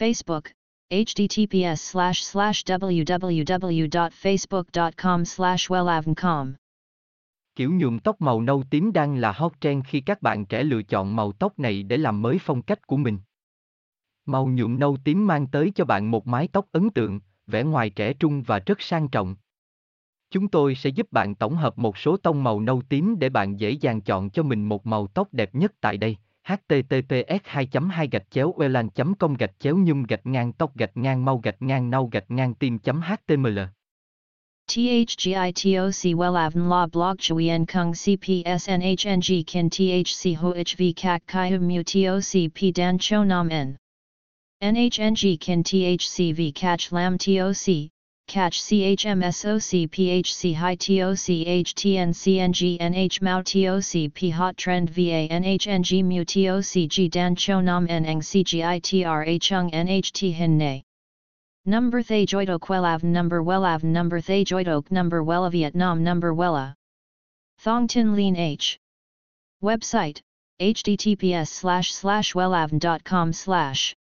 Facebook, https slash slash www.facebook.com slash wellavncom. Kiểu nhuộm tóc màu nâu tím đang là hot trend khi các bạn trẻ lựa chọn màu tóc này để làm mới phong cách của mình. Màu nhuộm nâu tím mang tới cho bạn một mái tóc ấn tượng, vẻ ngoài trẻ trung và rất sang trọng. Chúng tôi sẽ giúp bạn tổng hợp một số tông màu nâu tím để bạn dễ dàng chọn cho mình một màu tóc đẹp nhất tại đây https 2 2 gạch chéo welan com gạch chéo nhung gạch ngang tóc gạch ngang mau gạch ngang nau gạch ngang tim html THGITOC WELAVN La Blog Chuyen Kung CPSNHNG Kin THC HOHV Kak Kai Mu TOC P Dan Cho Nam N NHNG Kin THC V Catch Lam TOC catch CHMSOC PHC High TOC htnng NH Mao Hot Trend VA NHNG Mu TOC G Dan Cho Nam N Eng CGITRA Chung NHT Hin Ne. Number Thay Joidok Wellav Number Wellav Number Thay Joidok Number Wella Vietnam Number Wella. Thong Tin Lean H. Website https slash slash wellavn.com slash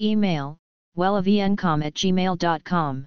Email wellavncom at gmail.com